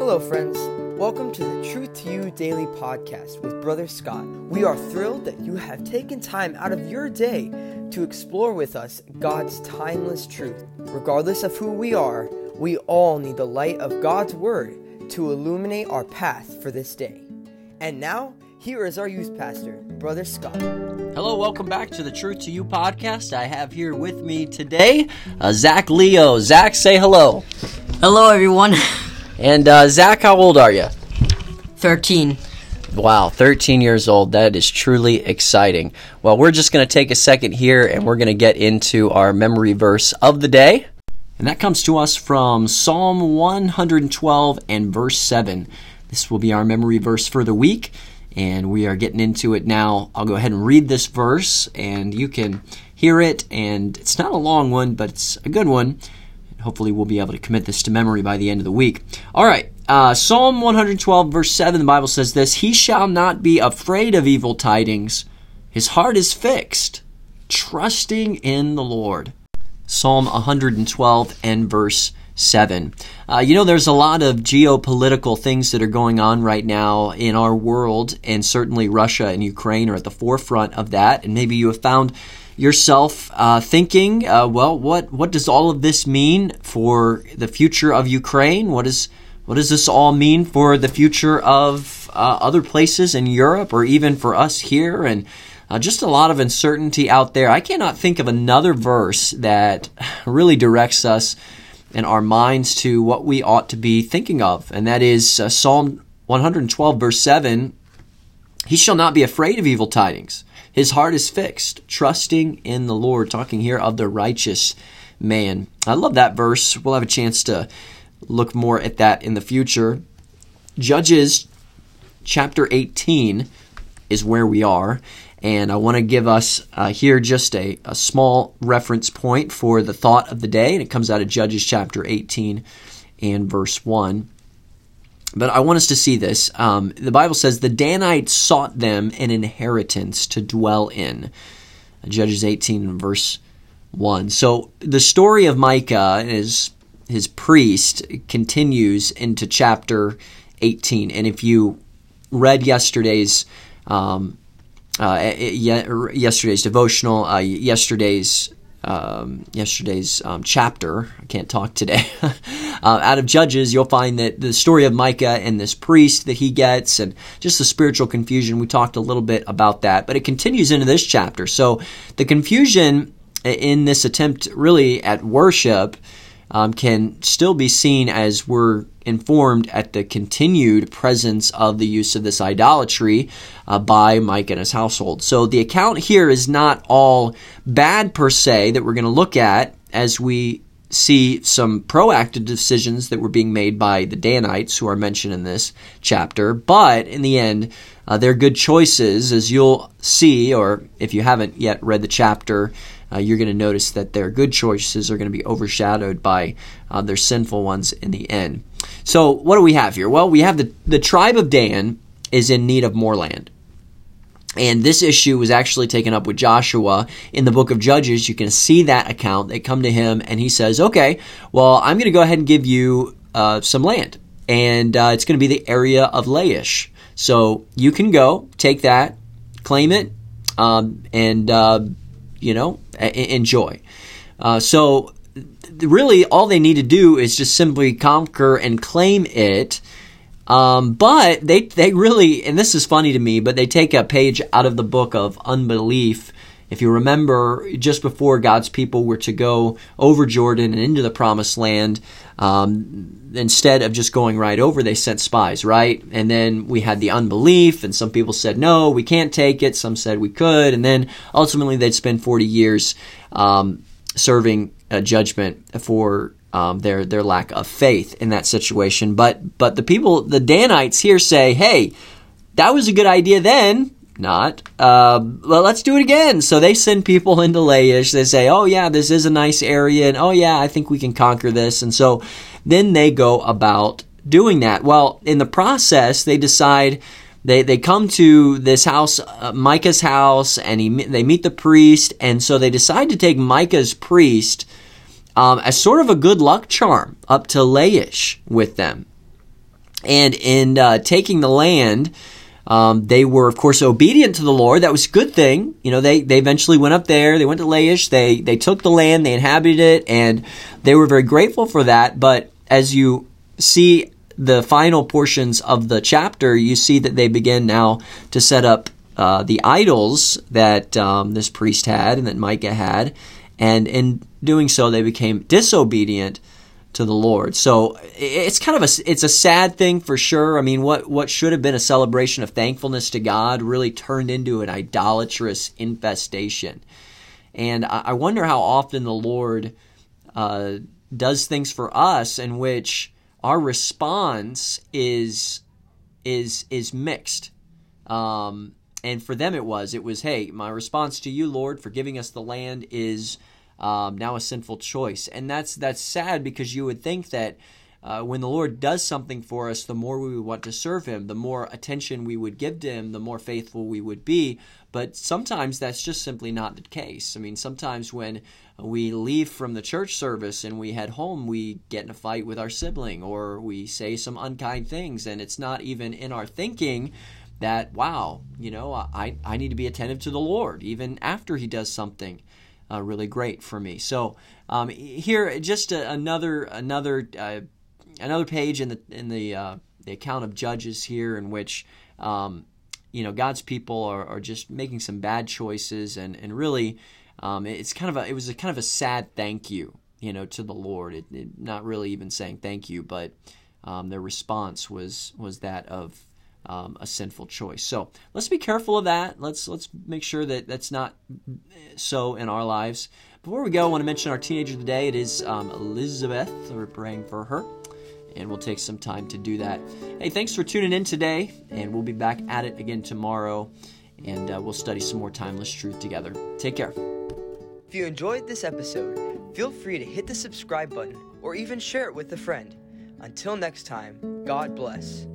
Hello, friends. Welcome to the Truth to You Daily Podcast with Brother Scott. We are thrilled that you have taken time out of your day to explore with us God's timeless truth. Regardless of who we are, we all need the light of God's Word to illuminate our path for this day. And now, here is our youth pastor, Brother Scott. Hello, welcome back to the Truth to You podcast. I have here with me today uh, Zach Leo. Zach, say hello. Hello, everyone. And uh, Zach, how old are you? 13. Wow, 13 years old. That is truly exciting. Well, we're just going to take a second here and we're going to get into our memory verse of the day. And that comes to us from Psalm 112 and verse 7. This will be our memory verse for the week, and we are getting into it now. I'll go ahead and read this verse, and you can hear it. And it's not a long one, but it's a good one. Hopefully, we'll be able to commit this to memory by the end of the week. All right, uh, Psalm 112, verse 7, the Bible says this He shall not be afraid of evil tidings, his heart is fixed, trusting in the Lord. Psalm 112 and verse 7. Uh, you know, there's a lot of geopolitical things that are going on right now in our world, and certainly Russia and Ukraine are at the forefront of that. And maybe you have found yourself uh, thinking, uh, well, what what does all of this mean for the future of Ukraine? What is what does this all mean for the future of uh, other places in Europe, or even for us here? And uh, just a lot of uncertainty out there. I cannot think of another verse that really directs us and our minds to what we ought to be thinking of, and that is uh, Psalm 112, verse 7. He shall not be afraid of evil tidings. His heart is fixed, trusting in the Lord. Talking here of the righteous man. I love that verse. We'll have a chance to look more at that in the future. Judges chapter 18 is where we are. And I want to give us uh, here just a, a small reference point for the thought of the day. And it comes out of Judges chapter 18 and verse 1. But I want us to see this. Um, the Bible says, The Danites sought them an inheritance to dwell in. Judges 18 verse 1. So the story of Micah and his, his priest continues into chapter 18. And if you read yesterday's um, uh, yesterday's devotional, uh, yesterday's um, yesterday's um, chapter. I can't talk today. uh, out of Judges, you'll find that the story of Micah and this priest that he gets, and just the spiritual confusion. We talked a little bit about that, but it continues into this chapter. So the confusion in this attempt, really at worship, um, can still be seen as we're informed at the continued presence of the use of this idolatry uh, by Mike and his household. So the account here is not all bad per se that we're going to look at as we see some proactive decisions that were being made by the Danites who are mentioned in this chapter. But in the end, uh, they're good choices, as you'll see, or if you haven't yet read the chapter, uh, you're going to notice that their good choices are going to be overshadowed by uh, their sinful ones in the end. So, what do we have here? Well, we have the, the tribe of Dan is in need of more land. And this issue was actually taken up with Joshua in the book of Judges. You can see that account. They come to him and he says, Okay, well, I'm going to go ahead and give you uh, some land. And uh, it's going to be the area of Laish. So you can go, take that, claim it, um, and, uh, you know, a- enjoy. Uh, so really, all they need to do is just simply conquer and claim it. Um, but they they really, and this is funny to me, but they take a page out of the book of unbelief. If you remember, just before God's people were to go over Jordan and into the promised land, um, instead of just going right over, they sent spies, right? And then we had the unbelief, and some people said, no, we can't take it. Some said we could. And then ultimately they'd spend 40 years um, serving a judgment for um, their their lack of faith in that situation. But but the people, the Danites here say, hey, that was a good idea then. Not. Uh, well, let's do it again. So they send people into Laish. They say, oh yeah, this is a nice area, and oh yeah, I think we can conquer this. And so then they go about doing that. Well, in the process, they decide they they come to this house, uh, Micah's house, and he they meet the priest, and so they decide to take Micah's priest um, as sort of a good luck charm up to Laish with them. And in uh, taking the land, um, they were, of course, obedient to the Lord. That was a good thing. You know, they, they eventually went up there. They went to Laish. They, they took the land. They inhabited it. And they were very grateful for that. But as you see the final portions of the chapter, you see that they begin now to set up uh, the idols that um, this priest had and that Micah had. And in doing so, they became disobedient to the Lord. So it's kind of a it's a sad thing for sure. I mean, what what should have been a celebration of thankfulness to God really turned into an idolatrous infestation. And I, wonder how often the Lord uh, does things for us in which our response is is is mixed. Um, and for them, it was it was hey, my response to you, Lord, for giving us the land is um, now a sinful choice, and that's that's sad because you would think that. Uh, when the Lord does something for us, the more we would want to serve Him, the more attention we would give to Him, the more faithful we would be. But sometimes that's just simply not the case. I mean, sometimes when we leave from the church service and we head home, we get in a fight with our sibling or we say some unkind things, and it's not even in our thinking that, wow, you know, I, I need to be attentive to the Lord even after He does something uh, really great for me. So um, here, just a, another another uh, another page in the in the uh, the account of Judges here, in which um, you know God's people are, are, just making some bad choices, and and really, um, it's kind of a it was a kind of a sad thank you, you know, to the Lord. It, it, not really even saying thank you, but um, their response was was that of um, a sinful choice. So let's be careful of that. Let's let's make sure that that's not so in our lives. Before we go, I want to mention our teenager today. It is um, Elizabeth. We're praying for her, and we'll take some time to do that. Hey, thanks for tuning in today, and we'll be back at it again tomorrow, and uh, we'll study some more timeless truth together. Take care. If you enjoyed this episode, feel free to hit the subscribe button or even share it with a friend. Until next time, God bless.